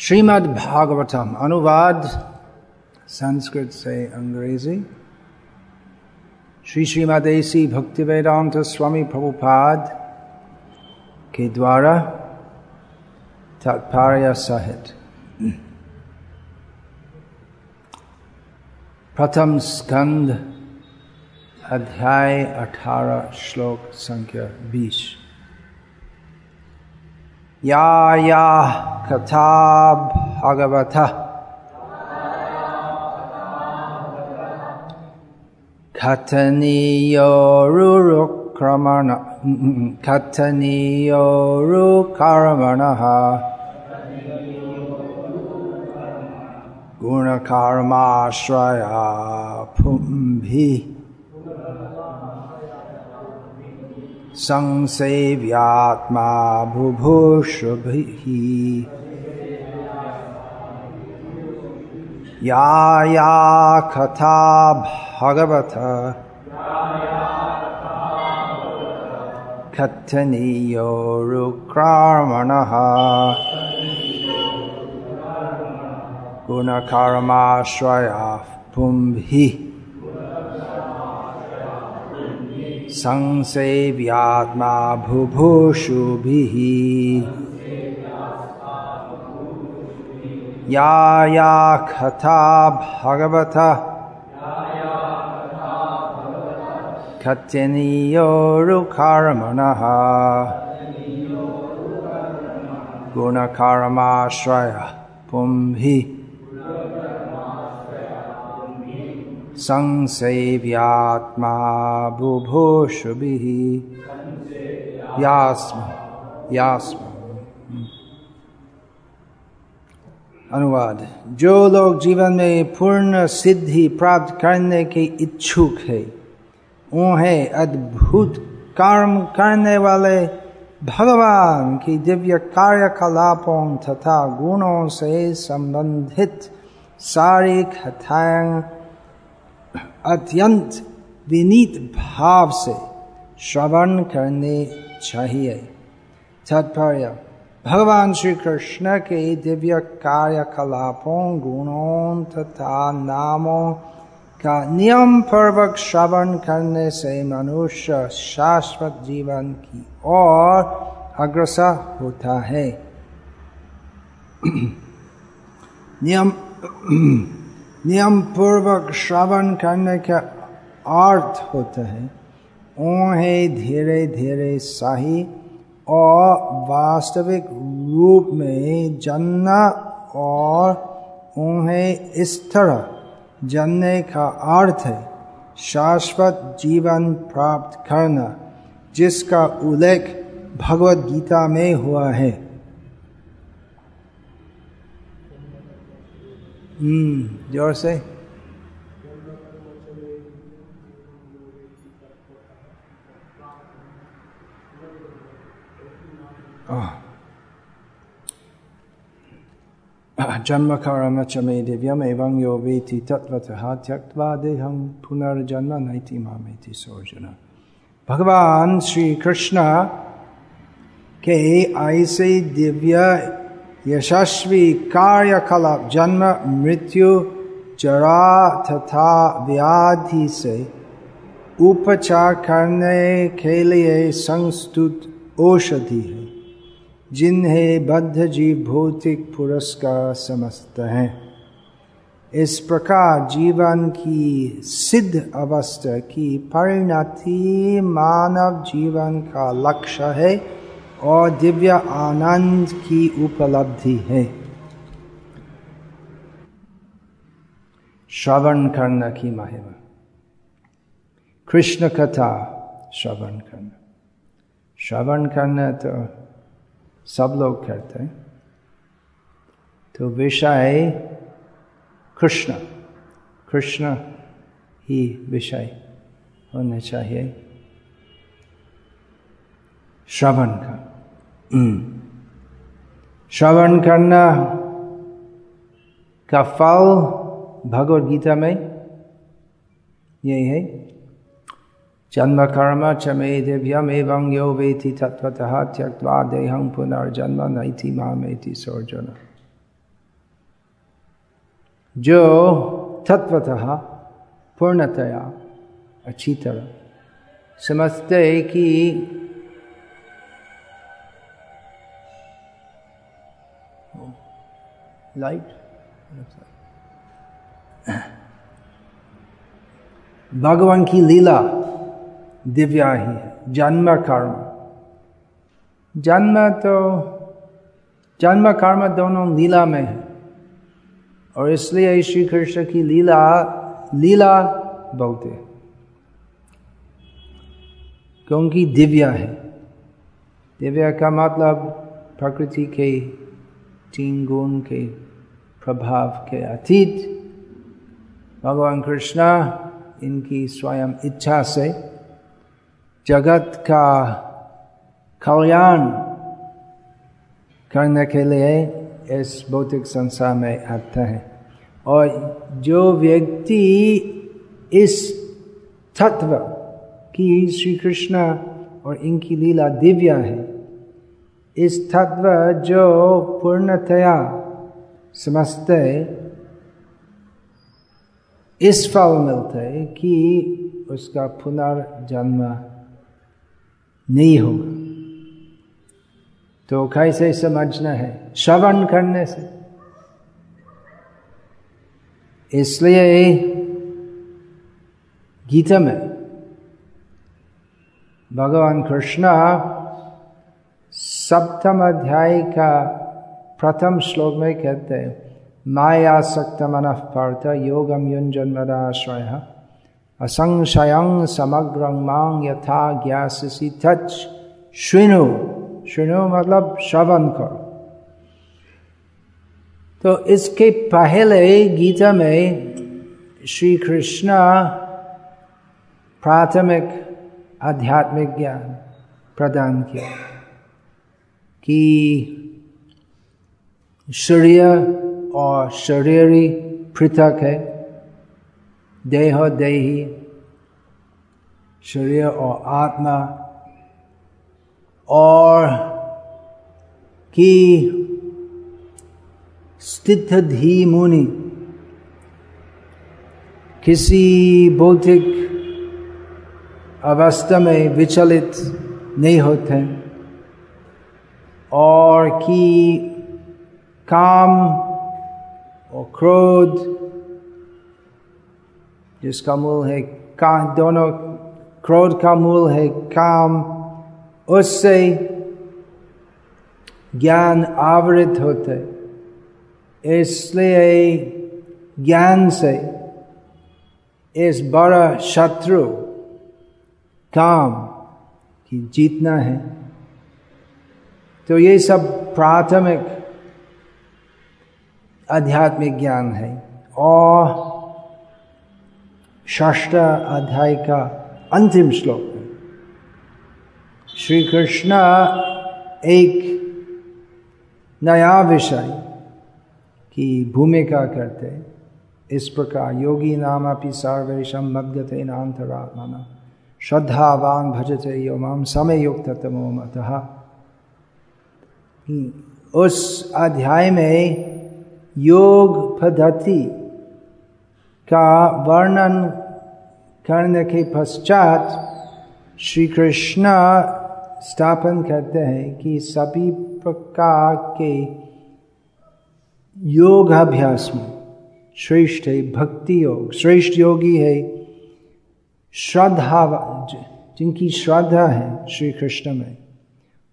श्रीमद् भागवतम अनुवाद संस्कृत से अंग्रेज़ी श्री श्रीमद ऐसी भक्ति वेदांत स्वामी प्रभुपाद के द्वारा तात्पर्य सहित प्रथम स्कंद अध्याय 18 श्लोक संख्या 20 या कथा भगवतः। कथनीयोरुक्रमण कथनीयोरुकर्मणः। गुणकर्माश्रया पुंभिः। संसेव्यात्मा बुभुषुभिः या या कथा भगवत। कथनीयोरुक्रामणः। गुणकर्माश्रया पुंभिः। संसेव्यात्मा बुभुषुभिः या या कथा भगवत। कथनीयोरुकर्मणः। गुणकर्माश्रय पुंभिः संसेव्यात्मा बुभुषुभिः। यास्म यास्म। अनुवाद। जो लोग जीवन में पूर्ण सिद्धि प्राप्त करने के इच्छुक है, उन्हें अद्भुत कर्म करने वाले भगवान की दिव्य कार्यकलापों तथा गुणों से संबंधित सारी कथाएँ अत्यंत विनीत भाव से श्रवण करने चाहिए तात्पर्य भगवान श्री कृष्ण के दिव्य कार्यकलापों गुणों तथा नामों का नियम पूर्वक श्रवण करने से मनुष्य शाश्वत जीवन की ओर अग्रसर होता है नियम नियम पूर्वक श्रवण करने का अर्थ होता है, उन्हें धीरे धीरे सही और वास्तविक रूप में जानना और उन्हें इस तरह जानने का अर्थ है, शाश्वत जीवन प्राप्त करना, जिसका उल्लेख भगवत गीता में हुआ है। हम्म ज़ोर से जन्म कर्म च मे दिव्यम एवं यो वेति तत्वतः त्यक्त्वा देहं पुनर्जन्म नैति मामेति सोर्जन भगवान श्री कृष्ण के ऐसे दिव्य यशस्वी कार्यकलाप, जन्म, मृत्यु जरा तथा व्याधि से उपचार करने के लिए संस्तुत औषधि है, जिन्हें बद्ध जीव भौतिक पुरस्कार समझते हैं। इस प्रकार जीवन की सिद्ध अवस्था की परिणति मानव जीवन का लक्ष्य है। और दिव्य आनंद की उपलब्धि है। श्रवण करना की महिमा। कृष्ण कथा श्रवण करना। श्रवण करना तो सब लोग करते हैं। तो विषय कृष्ण। कृष्ण ही विषय होना चाहिए। श्रवण का श्रवण करना का फल भगवद गीता में यही है जन्म कर्म च मे दिव्यम एवं यो वेति तत्वतः त्यक्त्वा देहं पुनर्जन्म नैति मामेति सोर्जन जो तत्वतः पूर्णतया अच्छी तरह समझते कि लाइट भगवान की लीला दिव्या ही है जन्म कर्म जन्म तो जन्म कर्म दोनों लीला में है और इसलिए श्री कृष्ण की लीला लीला बोलते क्योंकि दिव्या है दिव्या का मतलब प्रकृति के तीन गुण के प्रभाव के अतीत। भगवान कृष्णा इनकी स्वयं इच्छा से जगत का कल्याण करने के लिए इस भौतिक संसार में आता है। और जो व्यक्ति इस तत्व की श्री कृष्ण और इनकी लीला दिव्या है इस तत्व जो पूर्णतया। समझते इस फल मिलते कि उसका पुनर्जन्म नहीं होगा। तो कैसे समझना है? श्रवण करने से। इसलिए गीता में भगवान कृष्ण सप्तम अध्याय का प्रथम श्लोक में कहते हैं माया सक्त मन पार्थ योगम युंजन्मदाश्रय असंशय समग्र मांग यथा ज्ञासी तच श्रृणु मतलब श्रवण करो। तो इसके पहले गीता में श्री कृष्ण प्राथमिक आध्यात्मिक ज्ञान प्रदान किया। कि शरीर और शरीरी पृथक है। देह देही, शरीर और आत्मा। और कि स्थित धी मुनि, किसी भौतिक अवस्था में विचलित नहीं होते और कि काम और क्रोध, जिसका मूल है का, दोनों क्रोध का मूल है काम, उससे ज्ञान आवृत होते इसलिए ज्ञान से इस बड़ा शत्रु काम की जीतना है। तो ये सब प्राथमिक आध्यात्मिक ज्ञान है। और षष्ठ अध्याय का अंतिम श्लोक में श्री कृष्ण एक नया विषय की भूमिका करते इस प्रकार योगी नाम अपनी सर्वेशम मद्गते नान्तरात्मना। श्रद्धावान भजते यो माम समय युक्त तमो मतः। उस अध्याय में योग पद्धति का वर्णन करने के पश्चात श्री कृष्ण स्थापन करते हैं कि सभी प्रकार के योग अभ्यास में श्रेष्ठ है, भक्ति योग, श्रेष्ठ योगी है, श्रद्धा जिनकी श्रद्धा है श्री कृष्ण में।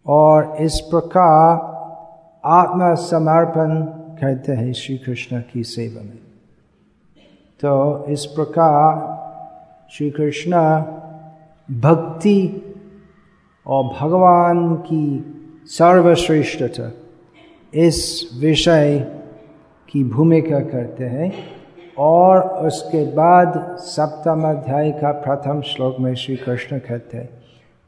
और इस प्रकार आत्मा समर्पण करते हैं श्री कृष्ण की सेवा में। तो इस प्रकार श्री कृष्ण भक्ति और भगवान की सर्वश्रेष्ठता इस विषय की भूमिका करते हैं और उसके बाद सप्तम अध्याय का प्रथम श्लोक में श्री कृष्ण कहते हैं,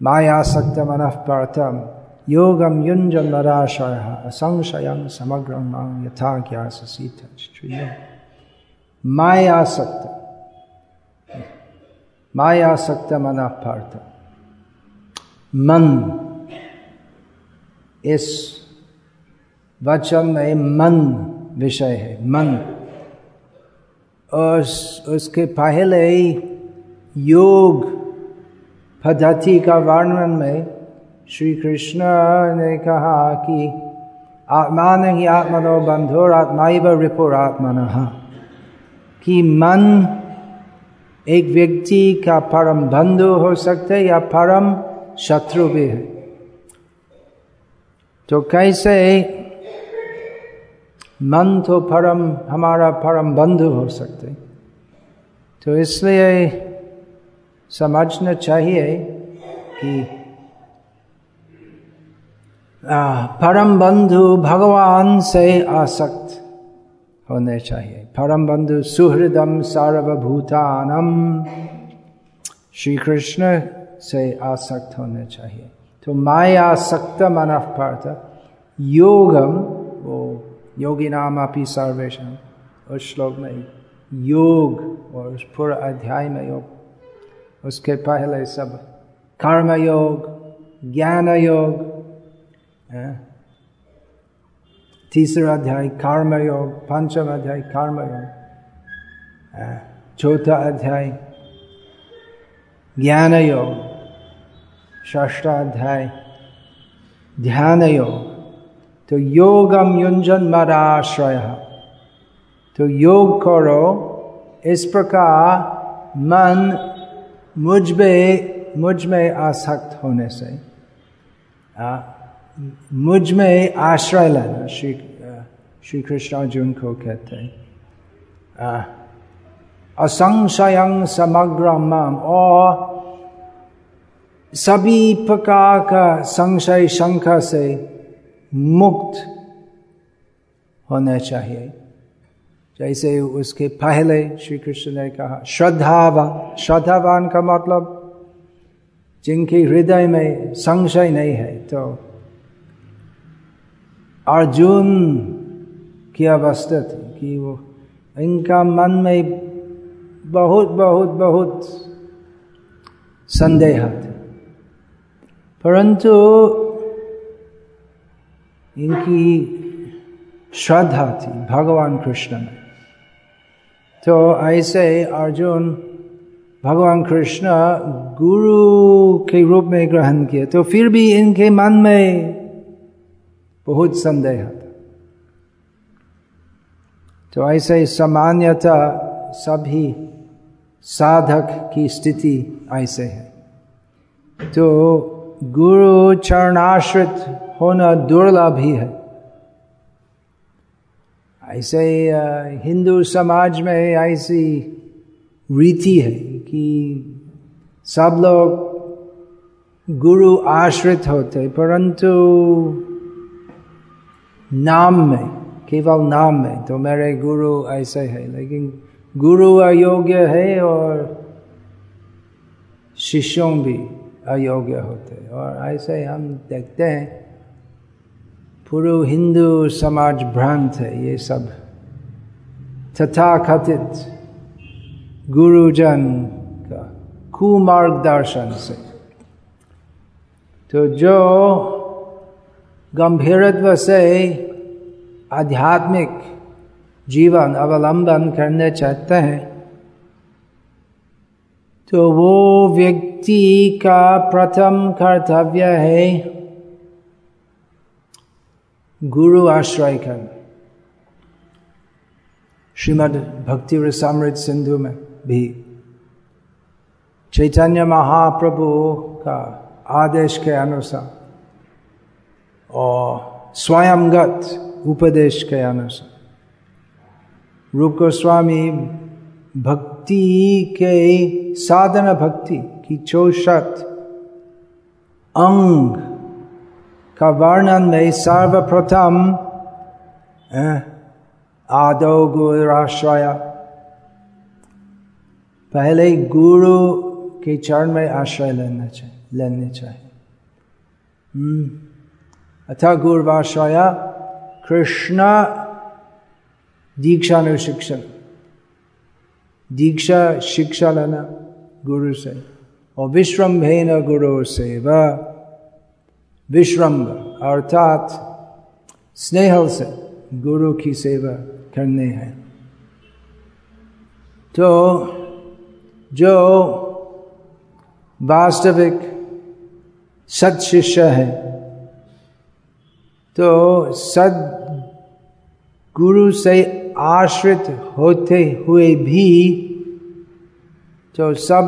माया सक्त मन प्रथम योगम युंजन नराशय असंशय समग्र मांग यथा ज्ञासी मायासक्त मायासक्त मन पार्थ मन इस वचन में मन विषय है मन उस उसके पहले योग पद्धति का वर्णन में श्री कृष्ण ने कहा कि आत्मा नहीं आत्मनो बंधुर आत्माइव रिपुर आत्मन कि मन एक व्यक्ति का परम बंधु हो सकते या परम शत्रु भी है तो कैसे मन तो परम हमारा परम बंधु हो सकते तो इसलिए समझना चाहिए कि परम बंधु भगवान से आसक्त होने चाहिए। परम बंधु सुहृदम सार्वभूतानम श्री कृष्ण से आसक्त होने चाहिए। तो माया सक्त मन पार्थ, योगम, वो योगी नाम अपनी सर्वेशन उस श्लोक में योग और उस पूरा अध्याय में योग, उसके पहले सब कर्म योग ज्ञान योग तीसरा अध्याय कर्म योग पंचम अध्याय कर्म योग चौथा अध्याय ज्ञान योग षष्ठाध्याय ध्यान योग तो योगम युंजन मराश्रय तो योग करो इस प्रकार मन मुझमें मुझमें आसक्त होने से आ, मुझमें आश्रय लेना, श्री श्री कृष्ण अर्जुन को कहते हैं। असंशयं समग्र मम और सभी प्रकार का संशय शंका से मुक्त होना चाहिए। जैसे उसके पहले श्री कृष्ण ने कहा श्रद्धावान श्रद्धावान का मतलब जिनके हृदय में संशय नहीं है तो अर्जुन की अवस्था थी कि वो इनका मन में बहुत बहुत बहुत संदेह थे। परंतु इनकी श्रद्धा थी भगवान कृष्ण में। तो ऐसे अर्जुन भगवान कृष्ण गुरु के रूप में ग्रहण किए तो फिर भी इनके मन में बहुत संदेह था। तो ऐसे ही सामान्यता सभी साधक की स्थिति ऐसे है। तो गुरु चरणाश्रित होना दुर्लभ ही है। ऐसे हिंदू समाज में ऐसी रीति है कि सब लोग गुरु आश्रित होते, परंतु नाम में केवल नाम में तो मेरे गुरु ऐसे है लेकिन गुरु अयोग्य है और शिष्यों भी अयोग्य होते हैं और ऐसे हम देखते हैं पूर्व हिंदू समाज भ्रांत है ये सब तथा कथित गुरुजन का कुमार्गदर्शन से तो जो गंभीरत्व से आध्यात्मिक जीवन अवलंबन करने चाहते हैं तो वो व्यक्ति का प्रथम कर्तव्य है गुरु आश्रय कर श्रीमद भक्ति रसामृत सिंधु में भी चैतन्य महाप्रभु का आदेश के अनुसार और स्वयंगत उपदेश के अनुसार। रूप गोस्वामी भक्ति के साधना भक्ति की चौषट अंग का वर्णन में सर्वप्रथम आदो गुराश्रय पहले गुरु के चरण में आश्रय लेना चाहिए, लेने चाहिए। अथा गुरुवाश्रय कृष्ण दीक्षानुशिक्षण दीक्षा शिक्षा लेना गुरु से। और विश्रम्भेन गुरु से वह विश्रम्भ, अर्थात स्नेह से गुरु की सेवा करने हैं। तो जो वास्तविक सद शिष्य है तो सद गुरु से आश्रित होते हुए भी तो सब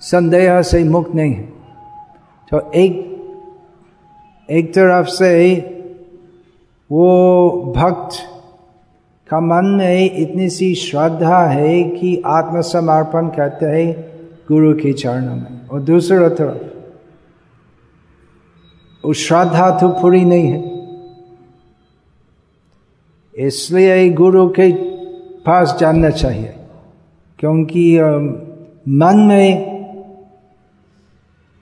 संदेह से मुक्त नहीं है। तो एक एक तरफ़ से वो भक्त का मन में इतनी सी श्रद्धा है कि आत्मसमर्पण करते हैं गुरु के चरणों में। और दूसरा तरफ़ वो श्रद्धा तो पूरी नहीं है। इसलिए गुरु के पास जानना चाहिए क्योंकि मन में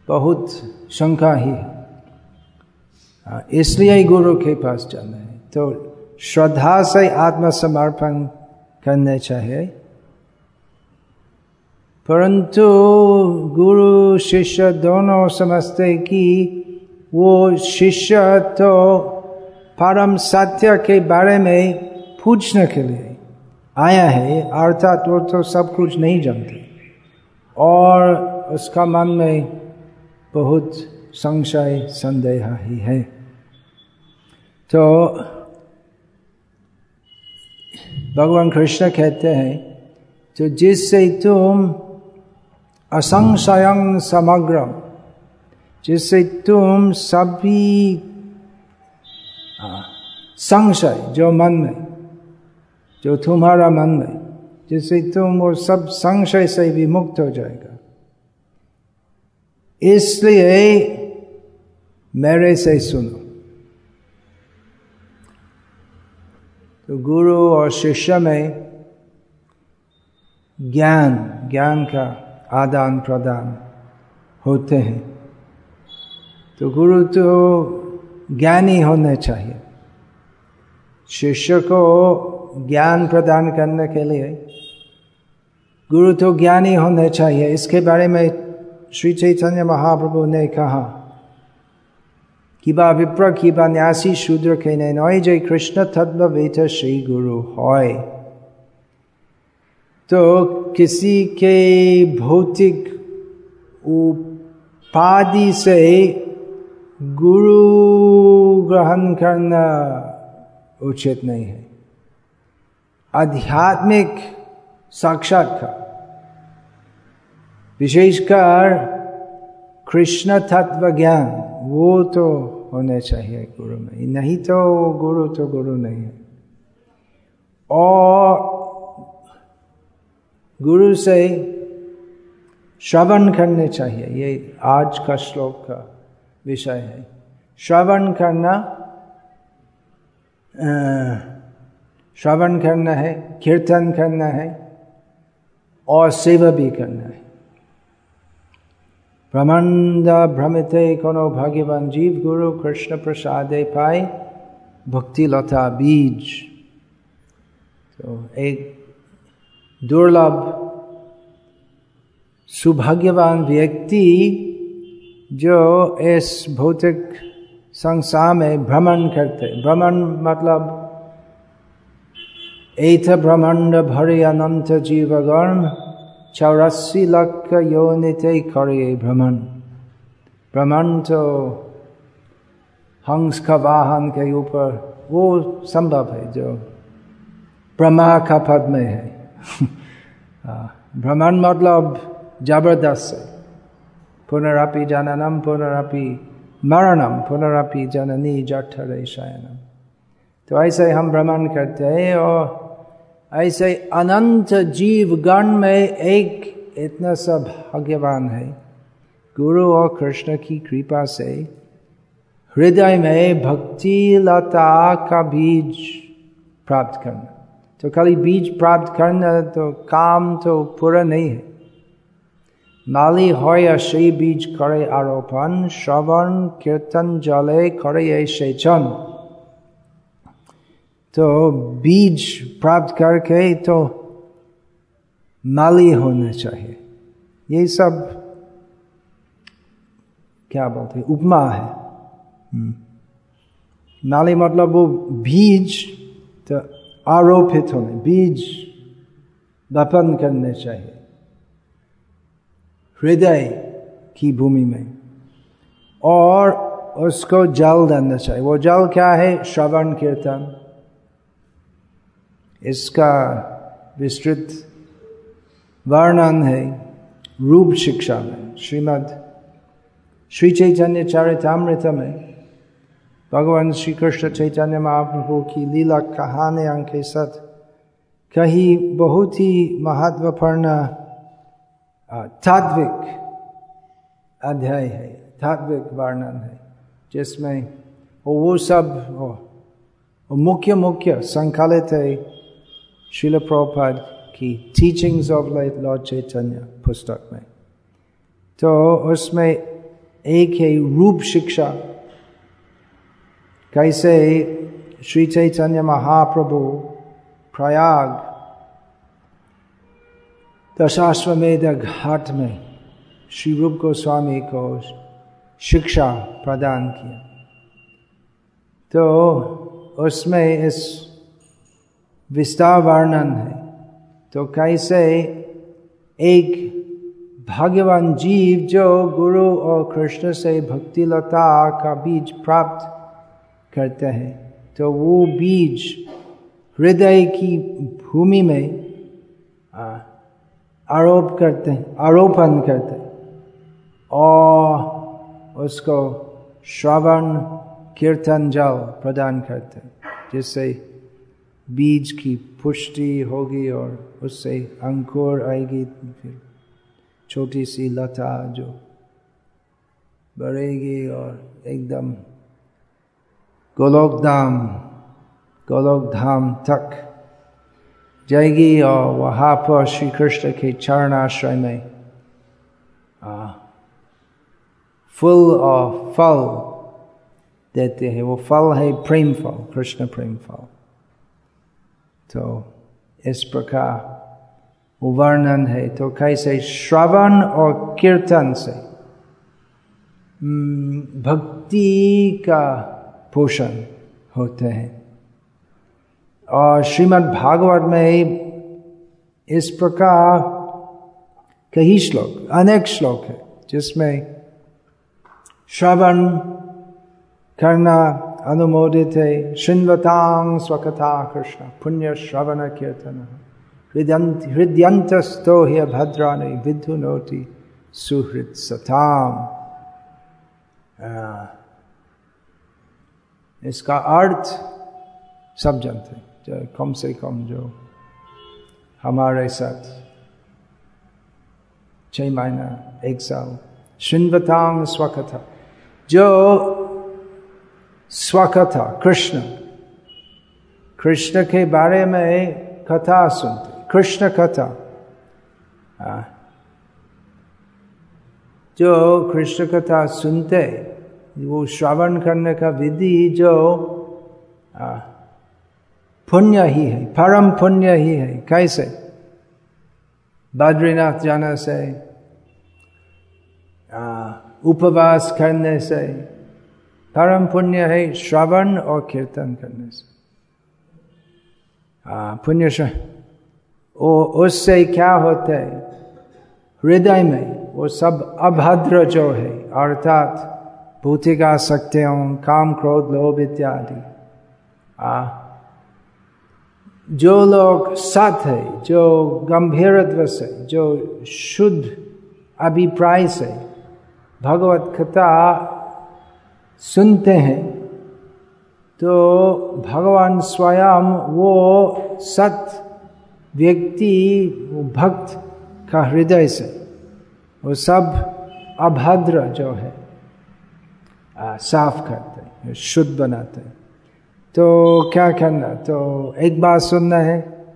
बहुत शंका ही है। हाँ, इसलिए गुरु के पास जाना है। तो श्रद्धा से आत्मसमर्पण करने चाहिए। परंतु गुरु शिष्य दोनों समझते कि वो शिष्य तो परम सत्य के बारे में पूछने के लिए आया है, अर्थात वो तो सब कुछ नहीं जानते। और उसका मन में बहुत संशय, संदेह ही है। तो भगवान कृष्ण कहते हैं तो जिससे तुम असंशय समग्र जिससे तुम सभी संशय, जो मन में, जो तुम्हारा मन में जिससे तुम वो सब संशय से भी मुक्त हो जाएगा। इसलिए मेरे से सुनो। तो गुरु और शिष्य में ज्ञान ज्ञान का आदान प्रदान होते हैं। तो गुरु तो ज्ञानी होने चाहिए। शिष्य को ज्ञान प्रदान करने के लिए गुरु तो ज्ञानी होने चाहिए। इसके बारे में श्री चैतन्य महाप्रभु ने कहा कि किबा विप्र, किबा न्यासी, शूद्र के नय जय कृष्ण तत्व वेत श्री गुरु होय। तो किसी के भौतिक उपाधि से गुरु ग्रहण करना उचित नहीं है। आध्यात्मिक साक्षात्कार, विशेषकर कृष्ण तत्व ज्ञान वो तो होने चाहिए गुरु में। नहीं तो गुरु तो गुरु नहीं है। और गुरु से श्रवण करने चाहिए। ये आज का श्लोक का विषय है। श्रवण करना श्रवण करना है, कीर्तन करना है, और सेवा भी करना है। ब्रह्मांड भ्रमित कोनो भाग्यवान जीव, गुरु, कृष्ण प्रसाद पाए, भक्ति लता बीज। तो एक दुर्लभ, सुभाग्यवान व्यक्ति जो इस भौतिक संसार में भ्रमण करते, भ्रमण मतलब एथ ब्रह्मांड भरे अनंत जीवगण चौरासी लाख योनित करे भ्रमण। भ्रमण तो हंस का वाहन के ऊपर, वो संभव है जो ब्रह्मा का पद में है। भ्रमण मतलब ज़बरदस्त है। पुनरअपि जननम पुनरापि मरणम पुनरापि जननी जठरे शयनम तो ऐसे हम भ्रमण करते हैं और ऐसे अनंत जीव गण में एक इतना सब भाग्यवान है। गुरु और कृष्ण की कृपा से हृदय में भक्ति लता का बीज प्राप्त करना। तो खाली बीज प्राप्त करना तो काम तो पूरा नहीं है। নালী হয় সেই বীজ করে আরোপণ শ্রবণ কীর্তন জলে করে এই সেচন तो बीज प्राप्त करके तो माली होना चाहिए ये सब क्या बोलते हैं उपमा है नाली मतलब वो बीज तो आरोपित होने बीज वपन करने चाहिए हृदय की भूमि में। और उसको जल देना चाहिए। वो जल क्या है? श्रवण कीर्तन। इसका विस्तृत वर्णन है रूप शिक्षा में। श्रीमद श्री चैतन्य चरितमृत में भगवान श्री कृष्ण चैतन्य महाप्रभु की लीला कहानी के साथ कहीं बहुत ही महत्वपूर्ण तात्विक अध्याय है, तात्विक वर्णन है, जिसमें वो सब मुख्य मुख्य संकलित है शिल प्रभुपाद की टीचिंग्स ऑफ़ लॉर्ड चैतन्य पुस्तक में। तो उसमें एक है रूप शिक्षा। कैसे श्री चैतन्य महाप्रभु प्रयाग दशाश्वमेध घाट में श्री रूप गोस्वामी को शिक्षा प्रदान किया। तो उसमें इस विस्तार वर्णन है। तो कैसे एक भगवान जीव जो गुरु और कृष्ण से भक्ति लता का बीज प्राप्त करते हैं तो वो बीज हृदय की भूमि में आरोप करते हैं, आरोपण करते हैं। और उसको श्रवण, कीर्तन जल प्रदान करते हैं, जिससे बीज की पुष्टि होगी और उससे अंकुर आएगी, फिर छोटी सी लता जो बढ़ेगी और एकदम गोलोक धाम गोलोक धाम तक जाएगी और वहाँ पर श्री कृष्ण के चरणाश्रय में। फूल और फल देते हैं। वो फल है प्रेम फल, कृष्ण प्रेम फल। तो इस प्रकार वो वर्णन है। तो कैसे? श्रवण और कीर्तन से। भक्ति का पोषण होते हैं। और श्रीमद् भागवत में इस प्रकार कई श्लोक, अनेक श्लोक है, जिसमें श्रवण करना अनुमोदित है। शिन्वतांग स्वकथा कृष्ण, पुण्य श्रवण कीर्तन। हृदयंतस्तो ह्य भद्रानि विधुनोति सुहृद सताम इसका अर्थ सब जानते जो कम से कम जो हमारे साथ छह महीना, एक साल, शिन्वतांग स्वकथा, जो स्वकथा, कृष्ण कृष्ण के बारे में कथा सुनते, कृष्ण कथा जो कृष्ण कथा सुनते, वो श्रवण करने का विधि जो पुण्य ही है, परम पुण्य ही है। कैसे? बद्रीनाथ जाने से उपवास करने से, परम पुण्य है श्रवण और कीर्तन करने से। पुण्य उससे क्या होता है? हृदय में वो सब अभद्र जो है, अर्थात भौतिक आसक्तियों काम, क्रोध, लोभ इत्यादि। जो लोग सत है जो गंभीरत्व से जो शुद्ध अभिप्राय से भगवत कथा सुनते हैं तो भगवान स्वयं वो सत व्यक्ति भक्त का हृदय से वो सब अभद्र जो है आ, साफ़ करते हैं शुद्ध बनाते हैं। तो क्या करना? तो एक बार सुनना है।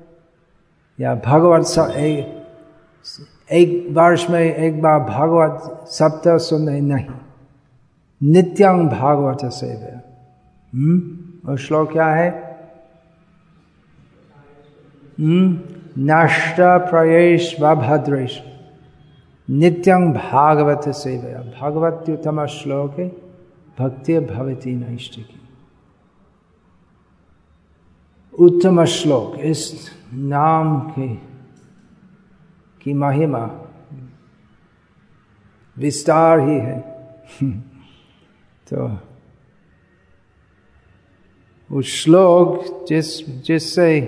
या भगवत एक, एक वर्ष में एक बार भागवत सप्ताह सुनना है नहीं। नित्यंग भागवत सेव्य हम्म? और श्लोक क्या है? नष्ट प्रयेश व भद्रेश। नित्यं भागवत सेवया भागवत्युतम श्लोक भक्ति भवती नैष्टिकी उत्तम श्लोक इस नाम के, की महिमा विस्तार ही है। तो उस श्लोक जिस, जिससे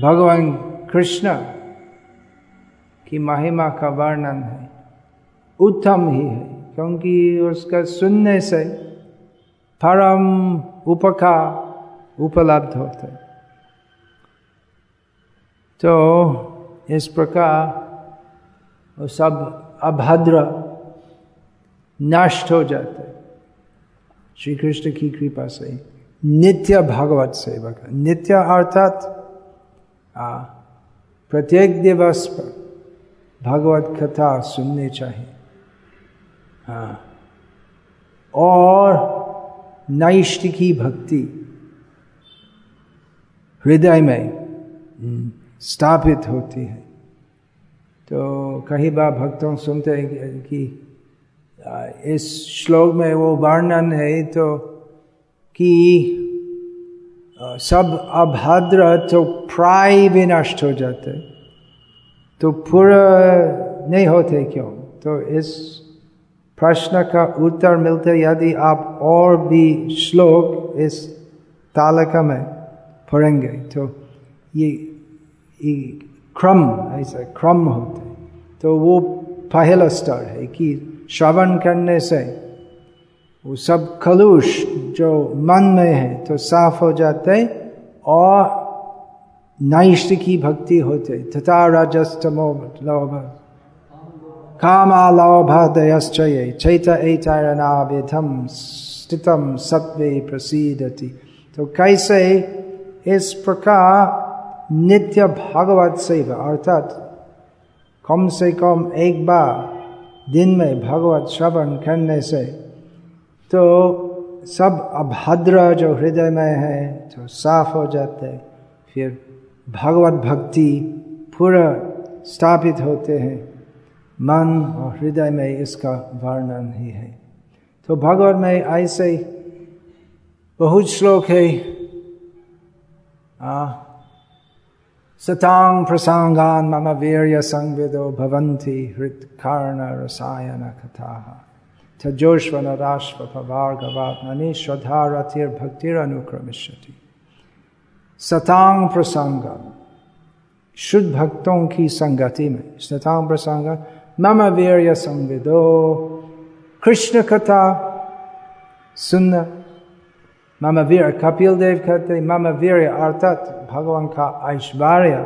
भगवान कृष्ण की महिमा का वर्णन है, उत्तम ही है, क्योंकि उसका सुनने से परम उपकार उपलब्ध होते। तो इस प्रकार सब अभद्र नष्ट हो जाते। श्री कृष्ण की कृपा से नित्य भगवत सेवा का नित्य अर्थात प्रत्येक दिवस पर भगवत कथा सुननी चाहिए। हाँ। और नैष्टिकी भक्ति हृदय में हम्म, स्थापित होती है। तो कई बार भक्तों सुनते हैं कि इस श्लोक में वो वर्णन है तो कि सब अभद्र तो प्राय नष्ट हो जाते तो पूरा नहीं होते क्यों? तो इस प्रश्न का उत्तर मिलते यदि आप और भी श्लोक इस तालिका में पढ़ेंगे तो ये, ये क्रम ऐसा क्रम होते तो वो पहला स्तर है कि श्रवण करने से वो सब खलुष जो मन में है तो साफ़ हो जाते और नैष्ट की भक्ति होते तथा राजस्तमो लोभ कामालोभदयश्चये चैत ऐतरनाविधम स्थितम सत्वे प्रसिद्धति तो कैसे इस प्रकार नित्य भगवत सेवा, अर्थात कम से कम एक बार दिन में भगवत श्रवण करने से तो सब अभद्र जो हृदय में है, जो साफ़ हो जाते हैं फिर भगवत भक्ति पूरा स्थापित होते हैं। मन और हृदय में इसका वर्णन ही है। तो भगवत में ऐसे बहुत श्लोक है। सतांग प्रसंगान मम वीर संविदो भवंती हृत कर्ण रसायन कथा तजोश्वन राष्ट्र भवार्गवात्मनि श्रद्धा रथिर भक्तिर अनुक्रमिष्यति प्रसंग शुद्ध भक्तों की संगति में सतांग प्रसंग मम वीर संविदो कृष्ण कथा सुनना मम वीर कपिल देव कहते मम वीर अर्थात भगवान का ऐश्वर्य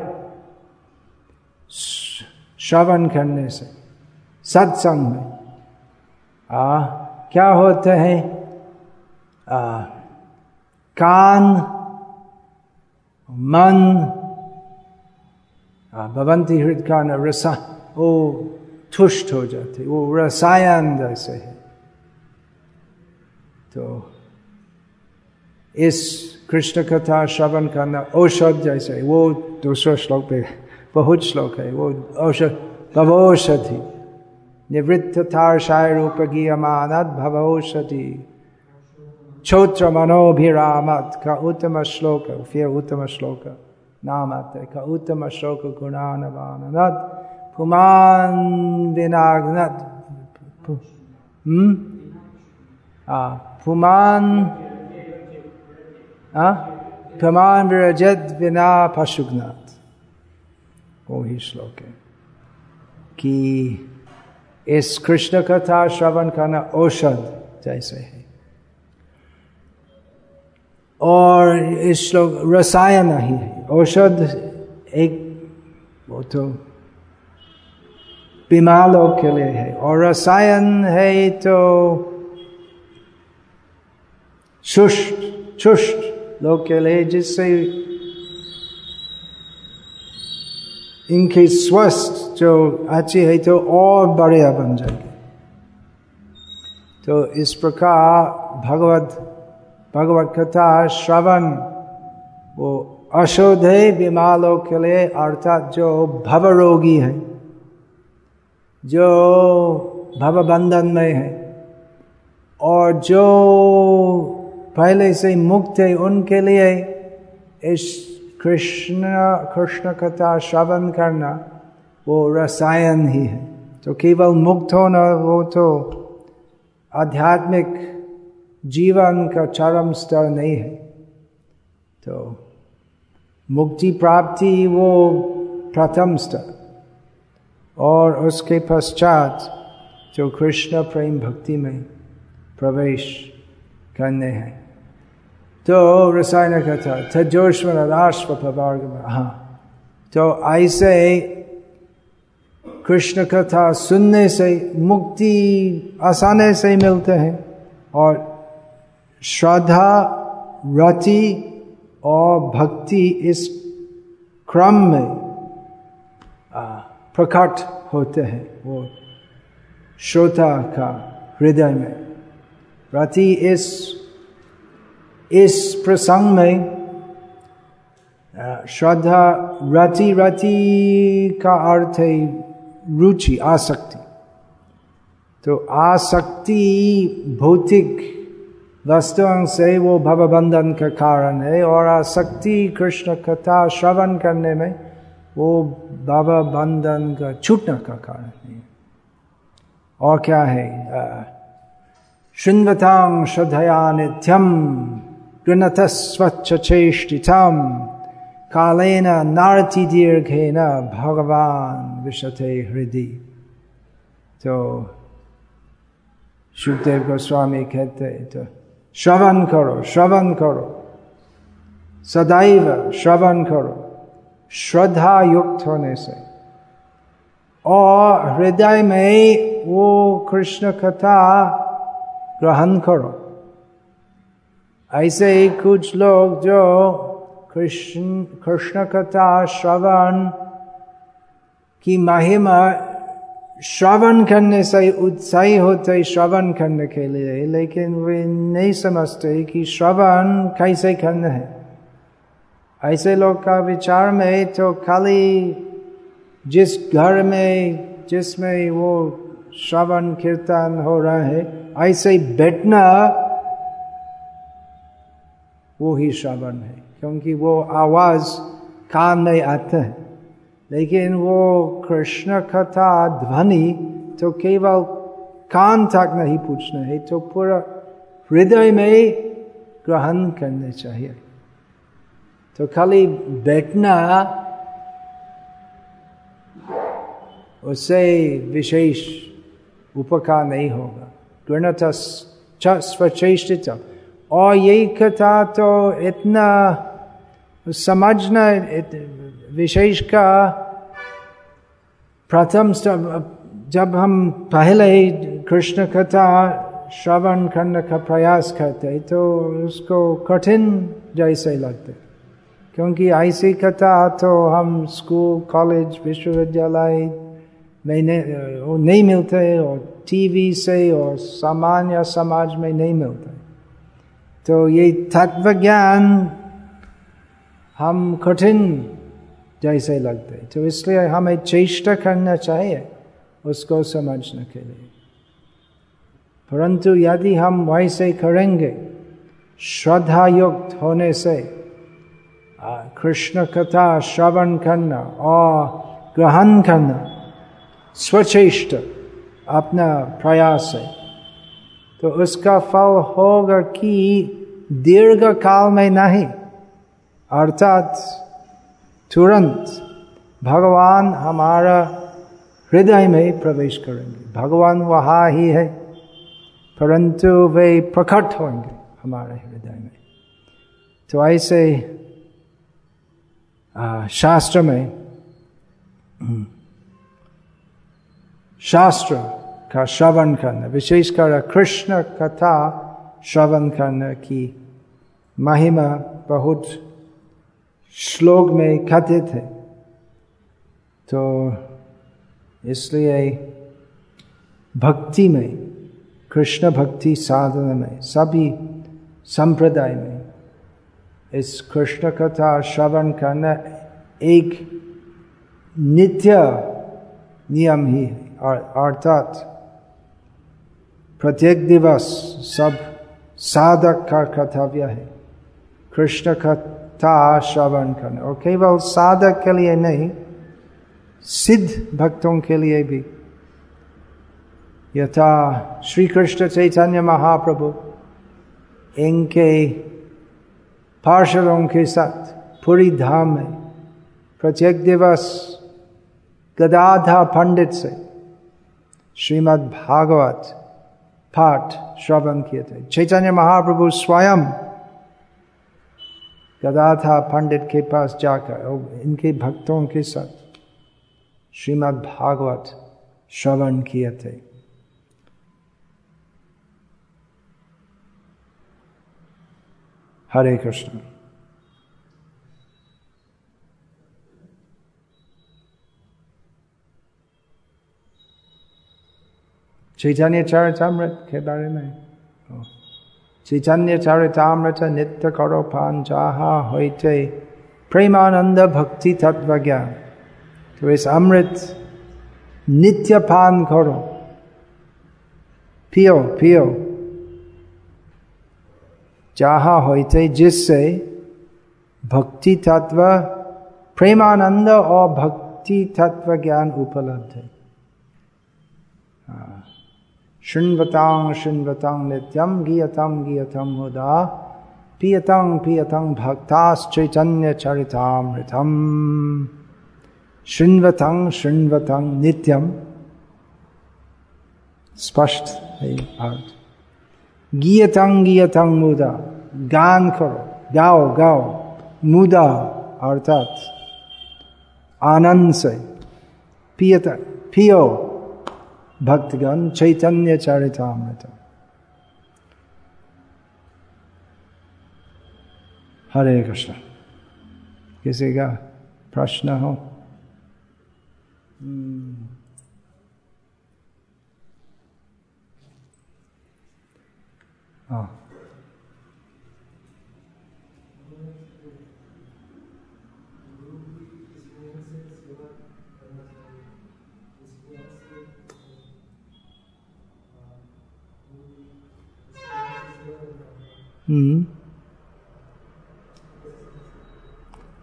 श्रवण करने से सत्संग में आ, क्या होते हैं कान मन भवंती हृदय कान रसा ओ तुष्ट हो जाते वो रसायन जैसे है तो इस कृष्ण कथा श्रवण करना औषध जैसे, वो दूसरा श्लोक पे, बहुत श्लोक है, वो औषध भवौषधि निवृत्त थारसाय रूपगी अमानत भवौषधि। क्षोत्र मनोभिरामत का उत्तम श्लोक, फिर उत्तम श्लोक, नाम आते का उत्तम श्लोक गुणानवान पुमान विनाग्नत हम्म? पुमान पुमान विरजत विना पशुघ्नाथ वो ही श्लोक है कि इस कृष्ण कथा श्रवण करना औषध जैसे है और इस श्लोक रसायन ही है औषध एक वो तो बीमारों के लिए है और रसायन है तो शुष्ट चुष्ट लोग के लिए जिससे इनके स्वस्थ जो अच्छी है तो और बढ़िया बन जाएगी। तो इस प्रकार भगवत भगवत कथा श्रवण, वो अशुद्ध है बीमारों के लिए अर्थात जो भव रोगी है, जो भव बंधन में है, और जो पहले से मुक्त है उनके लिए इस कृष्ण कृष्ण कथा श्रवण करना वो रसायन ही है। तो केवल मुक्त होना वो तो आध्यात्मिक जीवन का चरम स्तर नहीं है। तो मुक्ति प्राप्ति वो प्रथम स्तर। और उसके पश्चात जो कृष्ण प्रेम भक्ति में प्रवेश करने हैं। तो रसायन कथा तजोश्वर राष्ट्र हाँ। तो ऐसे कृष्ण कथा सुनने से मुक्ति आसानी से ही मिलते हैं और श्रद्धा, रति और भक्ति इस क्रम में प्रकट होते हैं वो श्रोता का हृदय में। रति इस इस प्रसंग में श्रद्धा रति रति का अर्थ है रुचि, आसक्ति। तो आसक्ति भौतिक वस्तुओं से वो भवबंधन का कारण है और आसक्ति कृष्ण कथा श्रवण करने में वो भवबंधन का, छूटने का कारण है। और क्या है? शुन्वतां श्रद्धया नित्यम। गृणत स्वच्छ चेष्टितम कालेन नारति दीर्घेन भगवान विशते हृदय तो सुखदेव गोस्वामी कहते तो श्रवण करो श्रवण करो सदैव श्रवण करो श्रद्धा युक्त होने से और हृदय में वो कृष्ण कथा ग्रहण करो ऐसे ही कुछ लोग जो कृष्ण कृष्ण कथा श्रवण की महिमा श्रवण करने से उत्साही होते श्रवण करने के लिए, लेकिन वे नहीं समझते कि श्रवण कैसे करना है। ऐसे लोग का विचार में तो खाली जिस घर में, जिसमें वो श्रवण कीर्तन हो रहा है, ऐसे बैठना वो ही श्रवण है, क्योंकि वो आवाज़ कान में आते हैं। लेकिन वो कृष्ण कथा ध्वनि तो केवल कान तक नहीं पूछना है तो पूरा हृदय में ग्रहण करने चाहिए। तो खाली बैठना उससे विशेष उपकार नहीं होगा। गणत स्वचेष्टित। और यही कथा तो इतना समझना विशेष का प्रथम जब हम पहले ही कृष्ण कथा श्रवण करने का प्रयास करते तो उसको कठिन जैसे लगते क्योंकि ऐसी कथा तो हम स्कूल कॉलेज विश्वविद्यालय में नहीं नहीं मिलते और टीवी से और सामान्य समाज में नहीं मिलते तो ये तत्व ज्ञान हम कठिन जैसे लगते तो इसलिए हमें चेष्टा करना चाहिए, उसको समझने के लिए। परंतु यदि हम वैसे करेंगे श्रद्धा युक्त होने से कृष्ण कथा श्रवण करना और ग्रहण करना, स्वचेष्ट अपना प्रयास है। तो उसका फल होगा कि दीर्घ काल में नहीं। अर्थात तुरंत भगवान हमारा हृदय में प्रवेश करेंगे। भगवान वहाँ ही है, परंतु वे प्रकट होंगे हमारे हृदय में तो ऐसे शास्त्र में शास्त्र का श्रवण करना। विशेषकर कृष्ण कथा श्रवण करने की महिमा बहुत श्लोक में कथित है। तो इसलिए भक्ति में, कृष्ण भक्ति साधना में, सभी संप्रदाय में इस कृष्ण कथा श्रवण करना एक नित्य नियम ही है। अर्थात प्रत्येक दिवस सब साधक का कर्तव्य है। कृष्ण कथा श्रवण करना। और केवल साधक के लिए नहीं, सिद्ध भक्तों के लिए भी। यथा श्री कृष्ण चैतन्य महाप्रभु, इनके पार्षदों के साथ पूरी धाम में प्रत्येक दिवस गदाधा पंडित से श्रीमद् भागवत पाठ श्रवण किए थे चैतन्य महाप्रभु स्वयं गदा था पंडित के पास जाकर और इनके भक्तों के साथ श्रीमद् भागवत श्रवण किए थे हरे कृष्ण चैतन्य चरितमृत के बारे में चैतन्य चरितमृत नित्य करो पान चाहा होते प्रेमानंद भक्ति तत्व ज्ञान तो इस अमृत नित्य पान करो पियो पियो चाहा होते जिससे भक्ति तत्व प्रेमानंद और भक्ति तत्व ज्ञान उपलब्ध है शृण्वतां शृण्वतां नित्यं गीयतं गीयतं मुदा पियतं पियतं भक्ताश्चैतन्य चरितामृतम शृण्वतं शृण्वतं नित्यम स्पष्ट है अर्थ गीयतं गीयतं मुदा गान करो, गाओ गाओ, मुदा, अर्थात, आनंद से, पियत, पियो भक्तगण चैतन्य चरितामृत। हरे कृष्ण। किसी का प्रश्न हो? हाँ। हम्म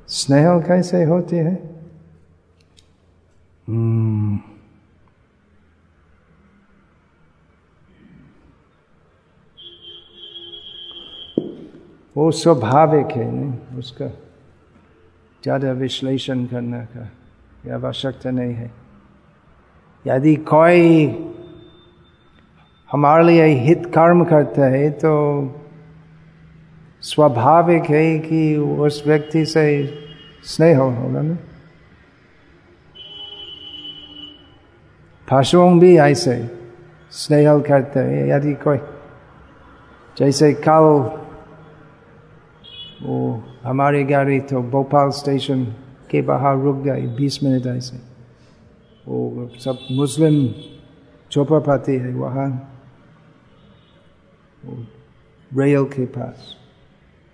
स्नेह कैसे होती है? हम्म। वो स्वाभाविक है नहीं? उसका ज़्यादा विश्लेषण करने का आवश्यकता नहीं है। यदि कोई हमारे लिए हित कर्म करता है तो स्वाभाविक है कि उस व्यक्ति से स्नेह होगा ना? पशुओं भी ऐसे स्नेह करते हैं, यदि कोई जैसे कल वो हमारी गाड़ी तो भोपाल स्टेशन के बाहर रुक गई, बीस मिनट ऐसे। वो सब मुस्लिम चौपापाती है वहाँ रेल के पास।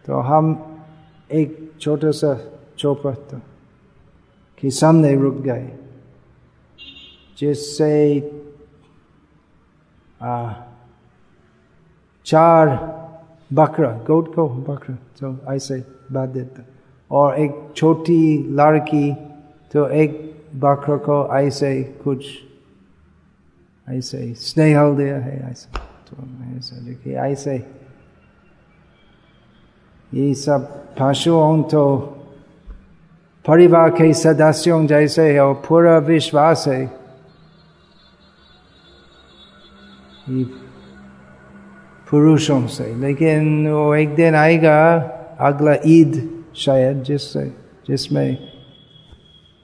तो हम एक छोटा सा चौपट के सामने रुक गए, जिससे चार बकरा, गोट को बकरा तो ऐसे बात देता। और एक छोटी लड़की तो एक बकरा को ऐसे कुछ, ऐसे स्नेह दिया है, ऐसे तो ऐसे देखिए, ऐसे ये सब पशुओं तो परिवार के सदस्यों जैसे है और पूरा विश्वास है पुरुषों से लेकिन वो एक दिन आएगा अगला ईद शायद जिससे जिसमें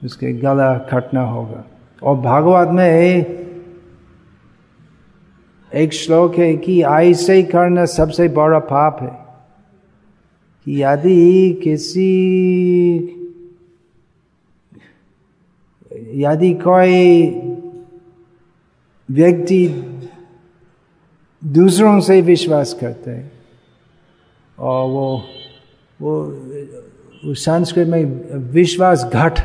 उसके गला कटना होगा और भागवत में एक श्लोक है कि ऐसे करना सबसे बड़ा पाप है यदि किसी यदि कोई व्यक्ति दूसरों से विश्वास करते हैं। और वो वो, संस्कृत में विश्वास घट।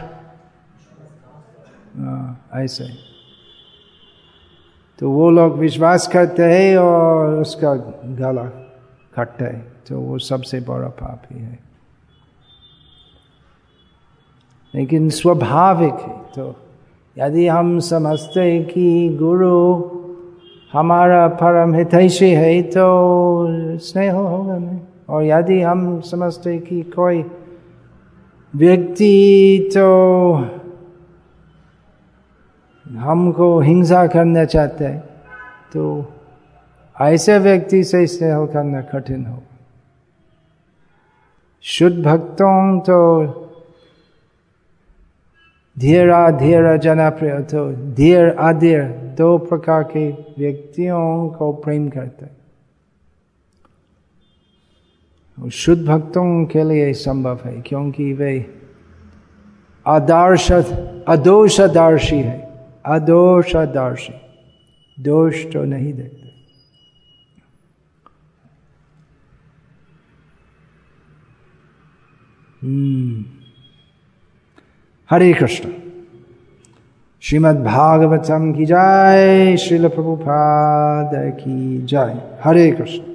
ऐसे तो वो लोग विश्वास करते हैं और उसका गला कटता है तो वो सबसे बड़ा पाप ही। है लेकिन स्वाभाविक है तो यदि हम समझते हैं कि गुरु हमारा परम हितैषी है तो स्नेह होगा नहीं और यदि हम समझते कि कोई व्यक्ति तो हमको हिंसा करना चाहते हैं तो ऐसे व्यक्ति से स्नेह करना कठिन हो। शुद्ध भक्तों तो धीरा धीरा जनप्रिय तो धीर अधीर दो प्रकार के व्यक्तियों को प्रेम करते शुद्ध भक्तों के लिए संभव है क्योंकि वे आदर्श, अदोषदर्शी है। अदोषदर्शी। दोष तो नहीं देखते हरे कृष्ण। श्रीमद् भागवतम की जय श्रील प्रभुपाद की जय। हरे कृष्ण।